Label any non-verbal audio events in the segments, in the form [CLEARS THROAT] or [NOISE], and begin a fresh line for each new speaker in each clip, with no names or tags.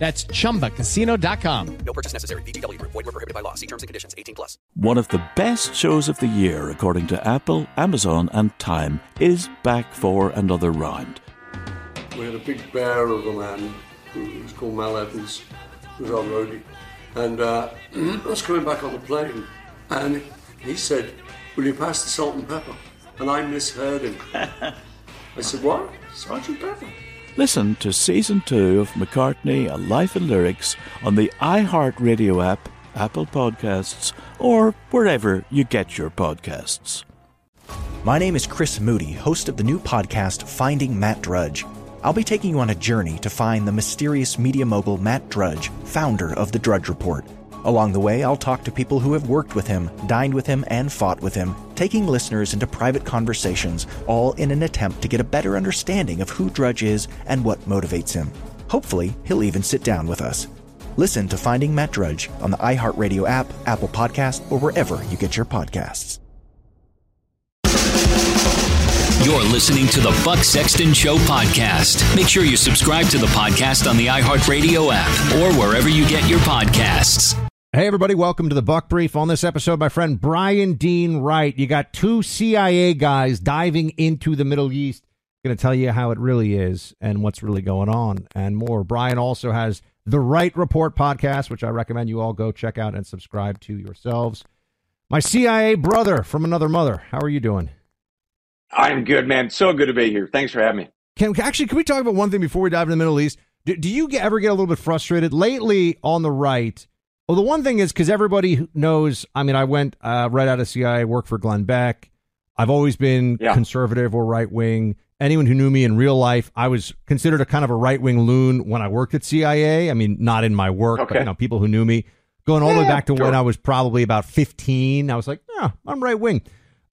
That's chumbacasino.com.
No purchase necessary. VGW Group. Void were prohibited by law. See terms and conditions. 18 plus.
One of the best shows of the year, according to Apple, Amazon, and Time, is back for another round.
We had a big bear of a man who was called Mal Evans, who was our roadie. And uh, [CLEARS THROAT] I was coming back on the plane, and he said, Will you pass the salt and pepper? And I misheard him. [LAUGHS] I said, What? Sergeant Pepper?
Listen to season two of McCartney, A Life in Lyrics on the iHeartRadio app, Apple Podcasts, or wherever you get your podcasts.
My name is Chris Moody, host of the new podcast Finding Matt Drudge. I'll be taking you on a journey to find the mysterious media mogul Matt Drudge, founder of The Drudge Report. Along the way, I'll talk to people who have worked with him, dined with him, and fought with him, taking listeners into private conversations, all in an attempt to get a better understanding of who Drudge is and what motivates him. Hopefully, he'll even sit down with us. Listen to Finding Matt Drudge on the iHeartRadio app, Apple Podcast, or wherever you get your podcasts.
You're listening to the Buck Sexton Show podcast. Make sure you subscribe to the podcast on the iHeartRadio app or wherever you get your podcasts.
Hey, everybody, welcome to the Buck Brief. On this episode, my friend Bryan Dean Wright. You got two CIA guys diving into the Middle East. Going to tell you how it really is and what's really going on and more. Bryan also has the Wright Report podcast, which I recommend you all go check out and subscribe to yourselves. My CIA brother from another mother. How are you doing?
I'm good, man. So good to be here. Thanks for having me.
Can actually can we talk about one thing before we dive into the Middle East? Do, do you get, ever get a little bit frustrated lately on the right? Well, the one thing is because everybody knows. I mean, I went uh, right out of CIA, worked for Glenn Beck. I've always been
Yeah.
conservative or right wing. Anyone who knew me in real life, I was considered a kind of a right wing loon when I worked at CIA. I mean, not in my work, but
Okay.
you know, people who knew me going all the way back to when. I was probably about fifteen. I was like, yeah, I'm right wing.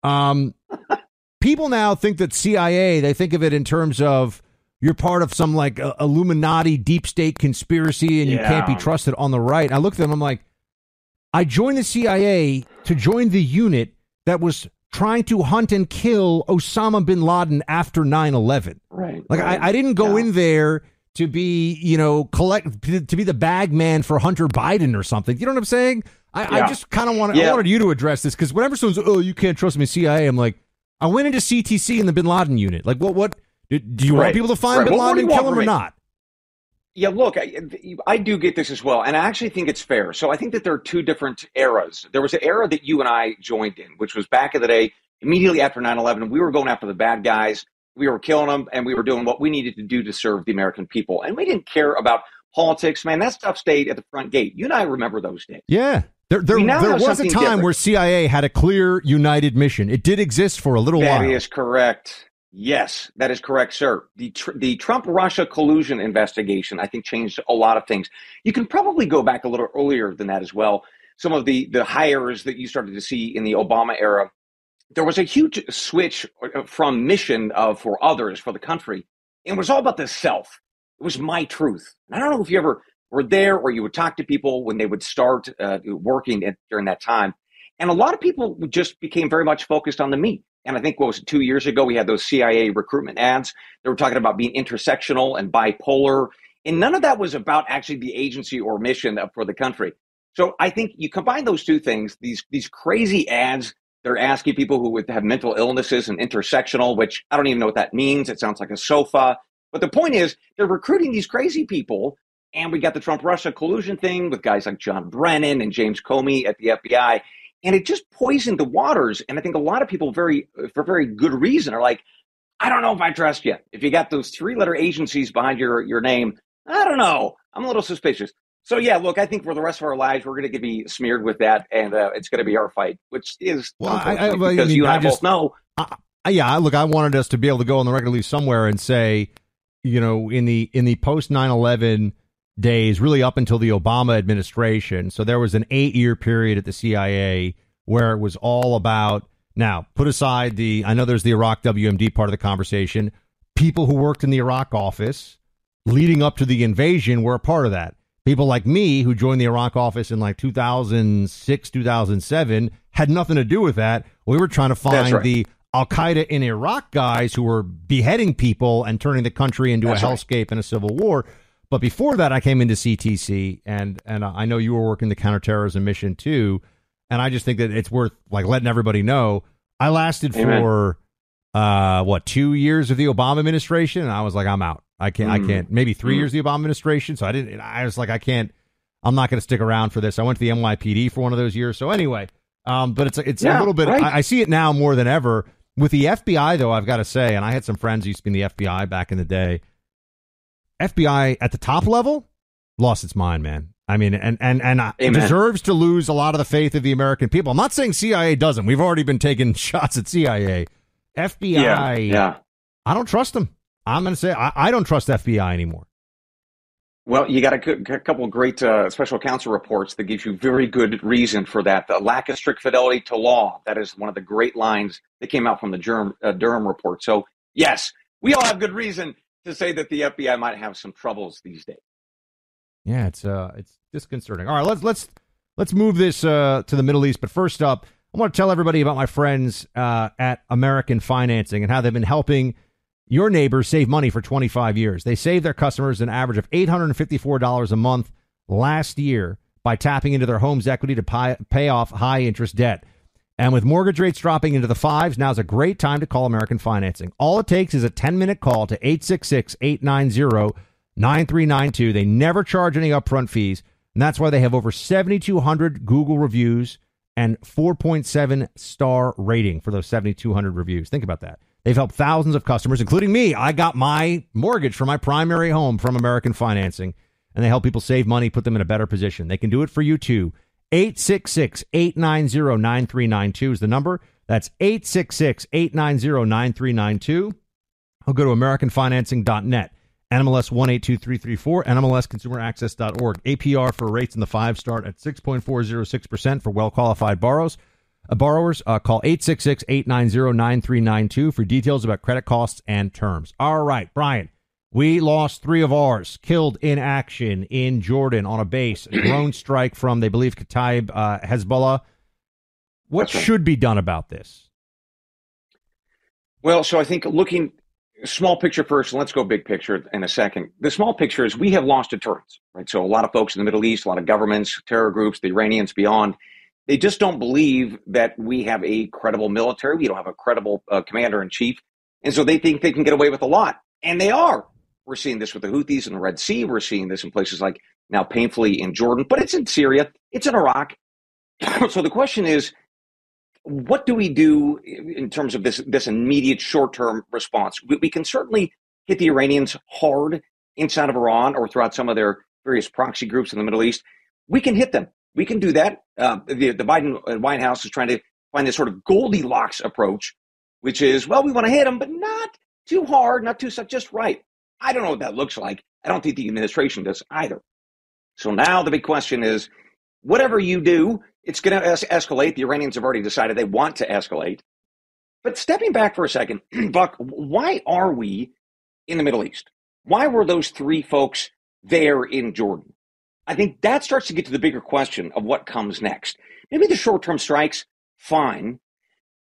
Um, [LAUGHS] people now think that CIA, they think of it in terms of you're part of some like uh, Illuminati deep state conspiracy and you
Yeah.
can't be trusted on the right. I look at them, I'm like, I joined the CIA to join the unit that was trying to hunt and kill Osama bin Laden after 9 11.
Right.
Like,
right.
I, I didn't go
Yeah.
in there to be, you know, collect, to, be the bag man for Hunter Biden or something. You know what I'm saying? I, I just kind of want I wanted you to address this because whenever someone's, oh, you can't trust me, CIA, I'm like, I went into CTC in the bin Laden unit. Like, what, what, do, do you want people to find
Right.
bin Laden and kill him or
me?
not?
Yeah, look, I, I do get this as well, and I actually think it's fair. So I think that there are two different eras. There was an era that you and I joined in, which was back in the day, immediately after 9/11. We were going after the bad guys. We were killing them, and we were doing what we needed to do to serve the American people. And we didn't care about politics, man. That stuff stayed at the front gate. You and I remember those days.
Yeah. There, there, there was a time
different.
where CIA had a clear, united mission. It did exist for a little
That
while.
is correct. Yes, that is correct, sir. The tr- the Trump Russia collusion investigation, I think, changed a lot of things. You can probably go back a little earlier than that as well. Some of the the hires that you started to see in the Obama era, there was a huge switch uh, from mission of for others for the country. It was all about the self. It was my truth. And I don't know if you ever were there or you would talk to people when they would start uh, working at, during that time. And a lot of people just became very much focused on the meat. And I think what was it, two years ago, we had those CIA recruitment ads. They were talking about being intersectional and bipolar. And none of that was about actually the agency or mission for the country. So I think you combine those two things, these these crazy ads, they're asking people who would have mental illnesses and intersectional, which I don't even know what that means. It sounds like a sofa. But the point is, they're recruiting these crazy people. And we got the Trump Russia collusion thing with guys like John Brennan and James Comey at the FBI and it just poisoned the waters. And I think a lot of people, very for very good reason, are like, I don't know if I trust you. If you got those three letter agencies behind your your name, I don't know. I'm a little suspicious. So yeah, look, I think for the rest of our lives, we're going to be smeared with that, and uh, it's going to be our fight, which is well, I, I, because I mean, you and I, just know.
yeah, look, I wanted us to be able to go on the record, least somewhere, and say, you know, in the in the post 9-11 days, really up until the Obama administration. So there was an eight year period at the CIA where it was all about now, put aside the, I know there's the Iraq WMD part of the conversation. People who worked in the Iraq office leading up to the invasion were a part of that. People like me who joined the Iraq office in like 2006, 2007 had nothing to do with that. We were trying to find right. the Al Qaeda in Iraq guys who were beheading people and turning the country into That's a hellscape right. and a civil war. But before that, I came into CTC, and and I know you were working the counterterrorism mission too. And I just think that it's worth like letting everybody know. I lasted Amen. for uh what two years of the Obama administration, and I was like, I'm out. I can't. Mm. I can't. Maybe three mm. years of the Obama administration. So I didn't. I was like, I can't. I'm not going to stick around for this. I went to the NYPD for one of those years. So anyway, um, but it's it's yeah, a little bit. Right. I, I see it now more than ever with the FBI, though. I've got to say, and I had some friends who used to be in the FBI back in the day. FBI at the top level lost its mind, man. I mean, and and and uh, deserves to lose a lot of the faith of the American people. I'm not saying CIA doesn't. We've already been taking [LAUGHS] shots at CIA, FBI. Yeah, yeah. I don't trust them. I'm going to say I, I, don't trust FBI anymore.
Well, you got a, a couple of great uh, special counsel reports that gives you very good reason for that. The lack of strict fidelity to law. That is one of the great lines that came out from the Durham, uh, Durham report. So yes, we all have good reason to say that the FBI might have some troubles these days.
Yeah, it's uh, it's disconcerting. All right, let's let's let's move this uh, to the Middle East. But first up, I want to tell everybody about my friends uh, at American Financing and how they've been helping your neighbors save money for 25 years. They saved their customers an average of $854 a month last year by tapping into their home's equity to pay, pay off high interest debt. And with mortgage rates dropping into the fives, now's a great time to call American Financing. All it takes is a 10 minute call to 866 890 9392. They never charge any upfront fees. And that's why they have over 7,200 Google reviews and 4.7 star rating for those 7,200 reviews. Think about that. They've helped thousands of customers, including me. I got my mortgage for my primary home from American Financing, and they help people save money, put them in a better position. They can do it for you too. 866 890 9392 is the number. That's 866 890 9392. I'll go to AmericanFinancing.net. NMLS 182334, NMLSConsumerAccess.org. APR for rates in the five start at 6.406% for well qualified borrowers. Uh, borrowers, uh, call 866 890 9392 for details about credit costs and terms. All right, Bryan. We lost three of ours killed in action in Jordan on a base, a [CLEARS THROAT] drone strike from, they believe, Kataib uh, Hezbollah. What right. should be done about this?
Well, so I think looking small picture first, let's go big picture in a second. The small picture is we have lost deterrence, right? So a lot of folks in the Middle East, a lot of governments, terror groups, the Iranians beyond, they just don't believe that we have a credible military. We don't have a credible uh, commander in chief. And so they think they can get away with a lot. And they are. We're seeing this with the Houthis in the Red Sea. We're seeing this in places like now painfully in Jordan, but it's in Syria, it's in Iraq. [CLEARS THROAT] so the question is, what do we do in terms of this this immediate short term response? We, we, can certainly hit the Iranians hard inside of Iran or throughout some of their various proxy groups in the Middle East. We can hit them. We can do that. Uh, the, the Biden uh, White House is trying to find this sort of Goldilocks approach, which is, well, we want to hit them, but not too hard, not too just right. I don't know what that looks like. I don't think the administration does either. So now the big question is whatever you do, it's going to es- escalate. The Iranians have already decided they want to escalate. But stepping back for a second, [CLEARS THROAT] Buck, why are we in the Middle East? Why were those three folks there in Jordan? I think that starts to get to the bigger question of what comes next. Maybe the short term strikes, fine.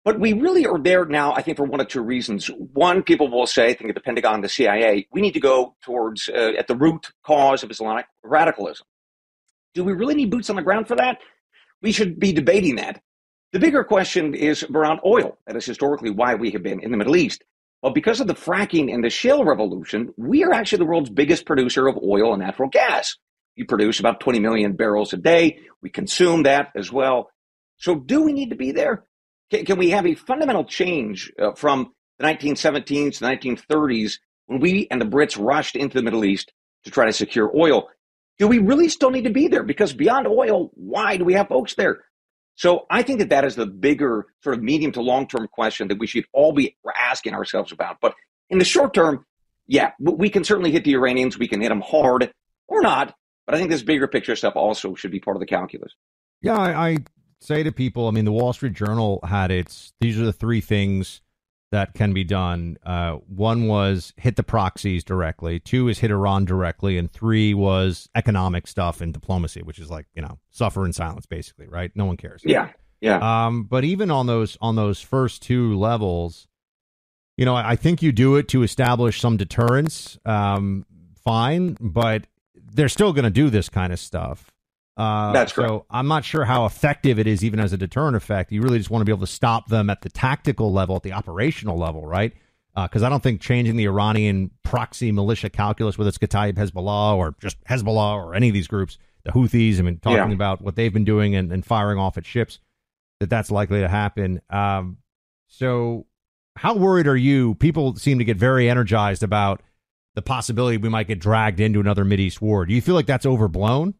But we really are there now, I think, for one of two reasons. One, people will say, I think at the Pentagon, the CIA, we need to go towards uh, at the root cause of Islamic radicalism. Do we really need boots on the ground for that? We should be debating that. The bigger question is around oil. That is historically why we have been in the Middle East. Well, because of the fracking and the shale revolution, we are actually the world's biggest producer of oil and natural gas. We produce about 20 million barrels a day. We consume that as well. So, do we need to be there? Can, can we have a fundamental change uh, from the 1917s to 1930s when we and the Brits rushed into the Middle East to try to secure oil? Do we really still need to be there? Because beyond oil, why do we have folks there? So I think that that is the bigger sort of medium to long term question that we should all be asking ourselves about. But in the short term, yeah, we can certainly hit the Iranians. We can hit them hard or not. But I think this bigger picture stuff also should be part of the calculus.
Yeah, I, I say to people, I mean, the Wall Street Journal had its, these are the three things that can be done. Uh, one was hit the proxies directly, two is hit Iran directly, and three was economic stuff and diplomacy, which is like, you know, suffer in silence, basically, right? No one cares.
Yeah. Yeah.
Um, but even on those on those first two levels, you know, I, I think you do it to establish some deterrence. Um, fine, but they're still going to do this kind of stuff.
Uh, That's correct.
So I'm not sure how effective it is, even as a deterrent effect. You really just want to be able to stop them at the tactical level, at the operational level, right? Because uh, I don't think changing the Iranian proxy militia calculus, whether it's Kataib Hezbollah or just Hezbollah or any of these groups, the Houthis, I mean, talking yeah. about what they've been doing and, and, firing off at ships, that that's likely to happen. Um, so, how worried are you? People seem to get very energized about the possibility we might get dragged into another Mideast war. Do you feel like that's overblown?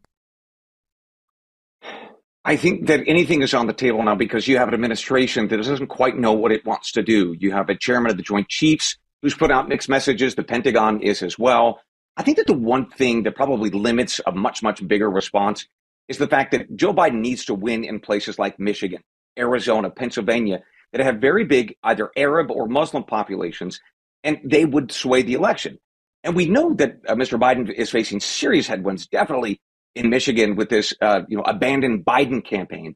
I think that anything is on the table now because you have an administration that doesn't quite know what it wants to do. You have a chairman of the Joint Chiefs who's put out mixed messages. The Pentagon is as well. I think that the one thing that probably limits a much, much bigger response is the fact that Joe Biden needs to win in places like Michigan, Arizona, Pennsylvania that have very big either Arab or Muslim populations, and they would sway the election. And we know that uh, Mr. Biden is facing serious headwinds, definitely in Michigan with this, uh, you know, abandoned Biden campaign.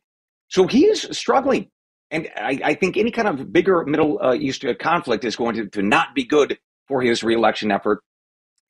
So he is struggling. And I, I think any kind of bigger Middle uh, East conflict is going to, to not be good for his reelection effort.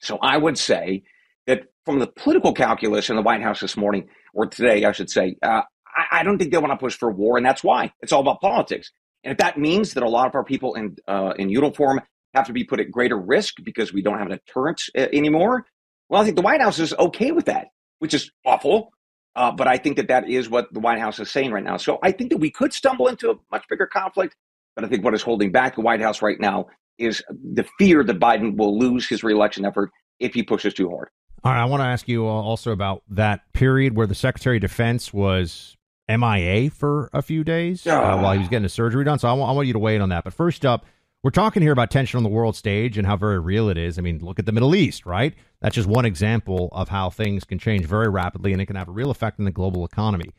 So I would say that from the political calculus in the White House this morning, or today, I should say, uh, I, I, don't think they want to push for war, and that's why it's all about politics. And if that means that a lot of our people in uh, in uniform have to be put at greater risk because we don't have a deterrent uh, anymore, well, I think the White House is okay with that which is awful. Uh, but I think that that is what the White House is saying right now. So I think that we could stumble into a much bigger conflict. But I think what is holding back the White House right now is the fear that Biden will lose his reelection effort if he pushes too hard.
All right. I want to ask you also about that period where the Secretary of Defense was MIA for a few days uh, while he was getting a surgery done. So I want, I want you to weigh in on that. But first up, we're talking here about tension on the world stage and how very real it is. I mean, look at the Middle East, right? That's just one example of how things can change very rapidly and it can have a real effect on the global economy.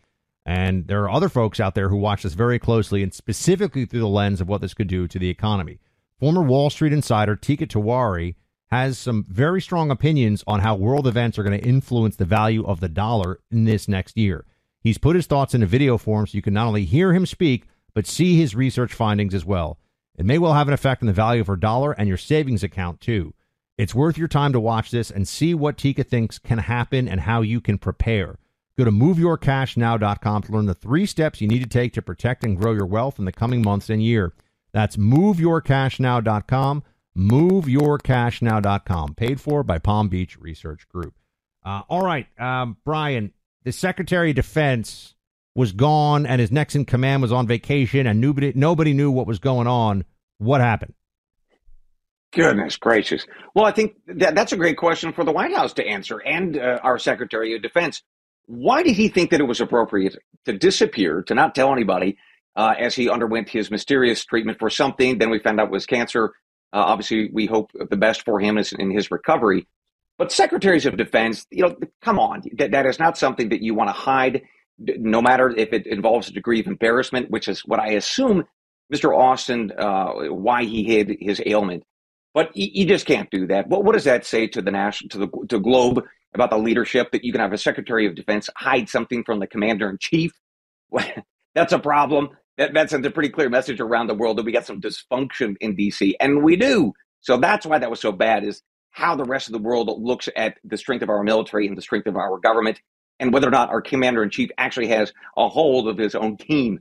And there are other folks out there who watch this very closely and specifically through the lens of what this could do to the economy. Former Wall Street insider Teeka Tiwari has some very strong opinions on how world events are going to influence the value of the dollar in this next year. He's put his thoughts in a video form so you can not only hear him speak, but see his research findings as well. It may well have an effect on the value of her dollar and your savings account, too. It's worth your time to watch this and see what Teeka thinks can happen and how you can prepare. Go to moveyourcashnow.com to learn the three steps you need to take to protect and grow your wealth in the coming months and year. That's moveyourcashnow.com, moveyourcashnow.com, paid for by Palm Beach Research Group. Uh, all right, um, Bryan, the Secretary of Defense was gone and his next in command was on vacation and nobody nobody knew what was going on. What happened?
Goodness gracious. Well, I think that, that's a great question for the White House to answer and uh, our Secretary of Defense. Why did he think that it was appropriate to disappear, to not tell anybody, uh, as he underwent his mysterious treatment for something? Then we found out was cancer. Uh, obviously, we hope the best for him is in his recovery. But secretaries of defense, you know, come on, that, that is not something that you want to hide no matter if it involves a degree of embarrassment, which is what I assume Mr. Austin, uh, why he hid his ailment. But you, just can't do that. What, what does that say to the national, to the to globe about the leadership that you can have a Secretary of Defense hide something from the Commander in Chief? [LAUGHS] That's a problem. that, that sends a pretty clear message around the world that we got some dysfunction in DC, and we do. So that's why that was so bad. Is how the rest of the world looks at the strength of our military and the strength of our government, and whether or not our commander in chief actually has a hold of his own team.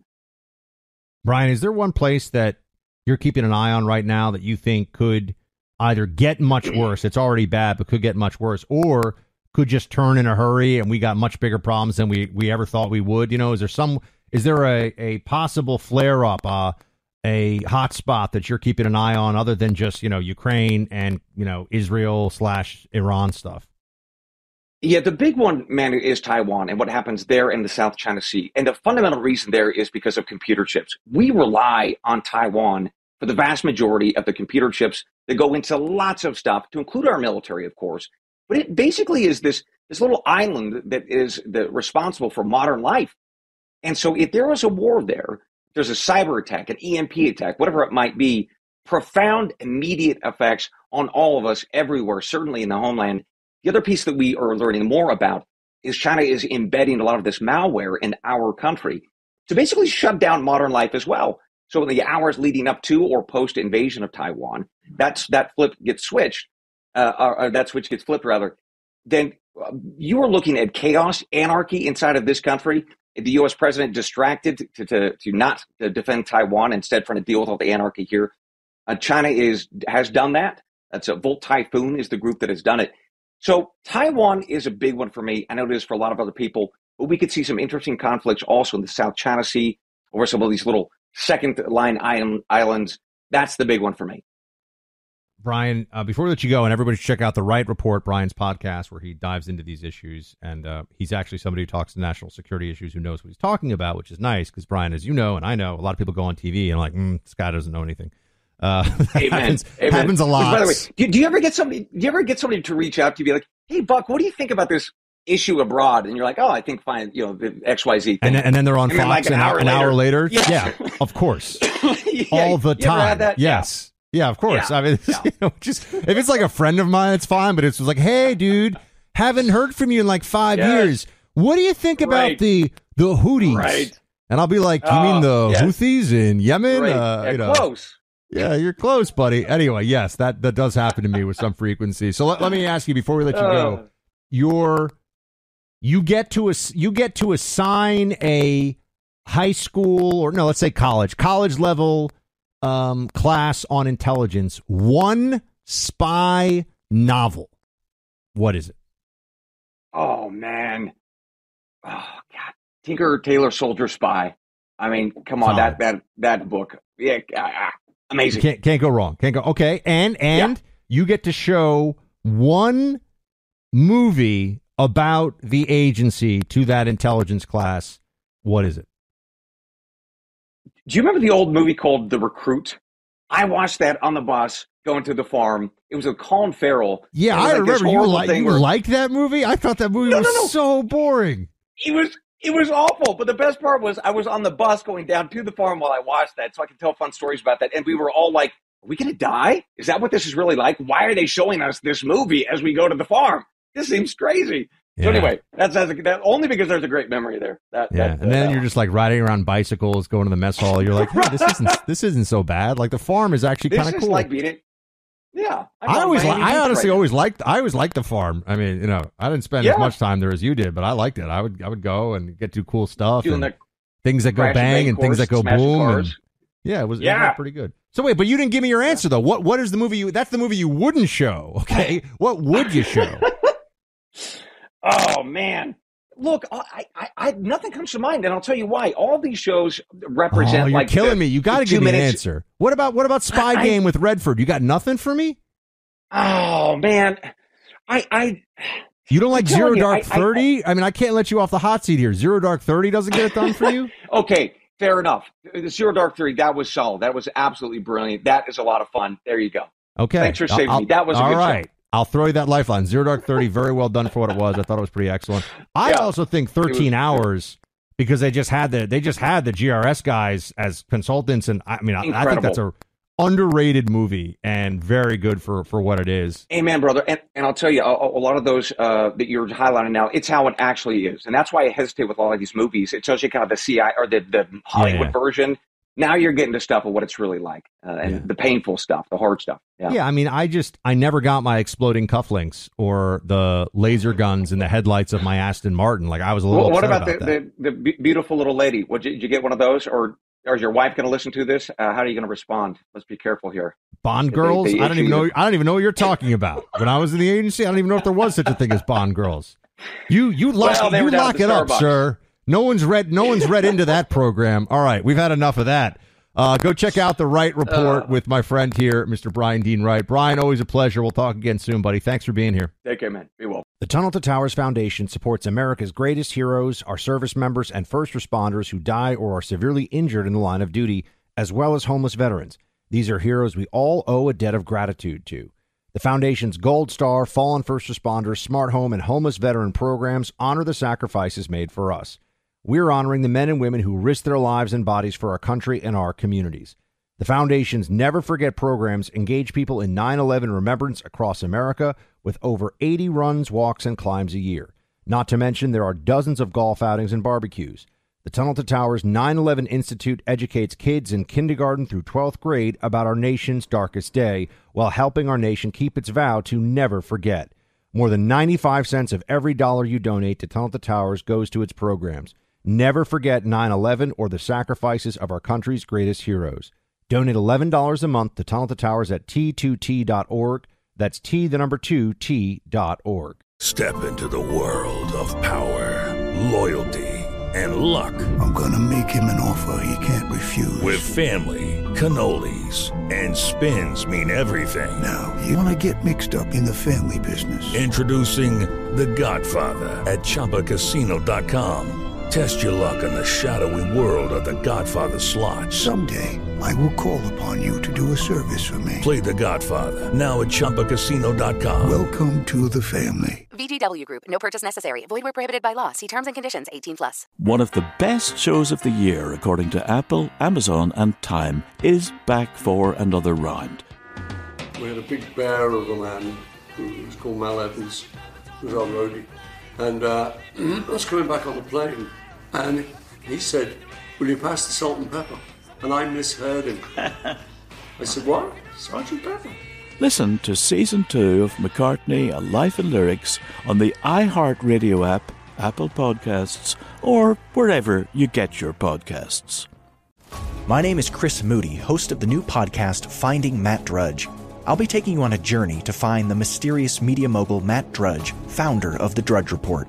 Bryan, is there one place that you're keeping an eye on right now that you think could either get much worse? It's already bad, but could get much worse, or could just turn in a hurry and we got much bigger problems than we, we ever thought we would. You know, is there some is there a, a possible flare up, uh, a hot spot that you're keeping an eye on other than just, you know, Ukraine and, you know, Israel slash Iran stuff?
Yeah, the big one, man, is Taiwan and what happens there in the South China Sea. And the fundamental reason there is because of computer chips. We rely on Taiwan for the vast majority of the computer chips that go into lots of stuff, to include our military, of course. But it basically is this this little island that is the, responsible for modern life. And so, if there was a war there, there's a cyber attack, an EMP attack, whatever it might be, profound immediate effects on all of us everywhere, certainly in the homeland. The other piece that we are learning more about is China is embedding a lot of this malware in our country to basically shut down modern life as well. So in the hours leading up to or post invasion of Taiwan, that's that flip gets switched uh, or, or that switch gets flipped rather, then uh, you are looking at chaos, anarchy inside of this country. The U.S. president distracted to, to, to not defend Taiwan, instead trying to deal with all the anarchy here. Uh, China is has done that. That's a Volt Typhoon is the group that has done it. So Taiwan is a big one for me. I know it is for a lot of other people, but we could see some interesting conflicts also in the South China Sea over some of these little second line islands. That's the big one for me.
Bryan, uh, before we let you go, and everybody check out the Wright Report, Bryan's podcast, where he dives into these issues. And uh, he's actually somebody who talks to national security issues who knows what he's talking about, which is nice because, Bryan, as you know, and I know, a lot of people go on TV and like, mm, this guy doesn't know anything. Uh, [LAUGHS] happens, Amen. happens a lot.
By the way, do, do, you ever get somebody? Do you ever get somebody to reach out to you, be like, "Hey, Buck, what do you think about this issue abroad?" And you're like, "Oh, I think fine, you know, the X Y Z."
And, and then they're on and Fox like an, hour, an hour later. Yeah, of course, [LAUGHS] yeah, all the time. Yes. Yeah. Yeah, of course. Yeah. I mean, [LAUGHS] yeah. you know, just if it's like a friend of mine, it's fine. But it's like, hey, dude, haven't heard from you in like five yes. years. What do you think about right. the the Houthis? Right. And I'll be like, you mean the oh, yes. Houthis in Yemen?
Right. Uh,
yeah,
you know. Close.
Yeah, you're close, buddy. Anyway, yes, that that does happen to me with some frequency. So let, let me ask you before we let you go, uh. your you get to a, you get to assign a high school or no, let's say college, college level um, class on intelligence one spy novel. What is it?
Oh man, oh god, Tinker Tailor Soldier Spy. I mean, come on, Solid. that that that book, yeah, amazing.
Can't can't go wrong. Can't go. Okay, and and yeah. you get to show one movie about the agency to that intelligence class. What is it?
Do you remember the old movie called The Recruit? I watched that on the bus going to the farm. It was a Colin Farrell.
Yeah, I like remember you, like, you where, liked that movie. I thought that movie no, was no, no. so boring.
It was it was awful. But the best part was I was on the bus going down to the farm while I watched that, so I could tell fun stories about that. And we were all like, "Are we going to die? Is that what this is really like? Why are they showing us this movie as we go to the farm? This seems crazy." Yeah. So anyway, that's, that's that only because there's a great memory there. That,
yeah,
that,
and then uh, you're just like riding around bicycles, going to the mess hall. You're like, hey, this isn't [LAUGHS] this isn't so bad. Like the farm is actually kind of cool.
Like being it. Yeah,
I, I always, li- I honestly right always liked, I always liked the farm. I mean, you know, I didn't spend yeah. as much time there as you did, but I liked it. I would, I would go and get to cool stuff Doing and things that go bang and things that go boom. And, yeah, it was, yeah. It was pretty good. So wait, but you didn't give me your answer though. What, what is the movie you? That's the movie you wouldn't show. Okay, what would you show? [LAUGHS]
Oh man. Look, I, I, I, nothing comes to mind, and I'll tell you why. All these shows represent.
Oh, you're
like
killing
the,
me. You got to give me an answer. What about what about Spy I, Game with Redford? You got nothing for me?
Oh man, I, I.
You don't like Zero you, Dark Thirty? I, mean, I can't let you off the hot seat here. Zero Dark Thirty doesn't get it done for you. [LAUGHS]
okay, fair enough. Zero Dark Thirty that was solid. That was absolutely brilliant. That is a lot of fun. There you go.
Okay,
thanks for saving I'll, me. That was
all
right. Show.
I'll throw you that lifeline. Zero Dark Thirty, very well done for what it was. I thought it was pretty excellent. I yeah. also think thirteen was, hours because they just had the they just had the GRS guys as consultants, and I mean I, I, think that's a underrated movie and very good for for what it is.
Amen, brother. And and I'll tell you, a, a lot of those uh, that you're highlighting now, it's how it actually is, and that's why I hesitate with a lot of these movies. It tells you kind of the CI or the the Hollywood yeah. version Now you're getting to stuff of what it's really like uh, and
Yeah.
the painful stuff, the hard stuff. Yeah.
Yeah, I mean, I just I never got my exploding cufflinks or the laser guns in the headlights of my Aston Martin. Like I was a little.
Well, what about,
about
the, the the beautiful little lady? What did you get one of those, or or is your wife going to listen to this? Uh, how are you going to respond? Let's be careful here.
Bond girls? I don't even know. I don't even know what you're talking about. When I was in the agency, I don't even know if there was such a thing as Bond girls. You you lock
Well,
you
were down at
lock it up, sir. No one's read. No one's read into that program. All right, we've had enough of that. Uh, go check out the Wright Report
Uh.
with my friend here, Mr. Bryan Dean Wright. Bryan, always a pleasure. We'll talk again soon, buddy. Thanks for being here.
Take care, man. Be well.
The Tunnel to Towers Foundation supports America's greatest heroes, our service members, and first responders who die or are severely injured in the line of duty, as well as homeless veterans. These are heroes we all owe a debt of gratitude to. The Foundation's Gold Star, Fallen First Responders, Smart Home, and Homeless Veteran programs honor the sacrifices made for us. We're honoring the men and women who risk their lives and bodies for our country and our communities. The Foundation's Never Forget programs engage people in 9 11 remembrance across America with over 80 runs, walks, and climbs a year. Not to mention, there are dozens of golf outings and barbecues. The Tunnel to Towers 9 11 Institute educates kids in kindergarten through 12th grade about our nation's darkest day while helping our nation keep its vow to never forget. More than 95 cents of every dollar you donate to Tunnel to Towers goes to its programs. Never forget 9 11 or the sacrifices of our country's greatest heroes. Donate $11 a month to Tunnel to Towers at t2t.org. That's T, the number 2, T.org.
Step into the world of power, loyalty, and luck.
I'm gonna make him an offer he can't refuse.
With family, cannolis, and spins mean everything.
Now, you wanna get mixed up in the family business.
Introducing The Godfather at ChumbaCasino.com. Test your luck in the shadowy world of The Godfather slot.
Someday, I will call upon you to do a service for me.
Play The Godfather now at ChumbaCasino.com.
Welcome to the family.
VGW Group. No purchase necessary. Void where prohibited by law. See terms and conditions. 18 plus.
One of the best shows of the year, according to Apple, Amazon, and Time, is back for another round.
We had a big bear of a man who was called Mal Evans, who was our roadie. And uh, [CLEARS THROAT] I was coming back on the plane, and he said, Will you pass the salt and pepper? And I misheard him. [LAUGHS] I said, What? Sergeant Pepper?
Listen to season two of McCartney, A Life in Lyrics on the iHeartRadio app, Apple Podcasts, or wherever you get your podcasts.
My name is Chris Moody, host of the new podcast Finding Matt Drudge. I'll be taking you on a journey to find the mysterious media mogul Matt Drudge, founder of The Drudge Report.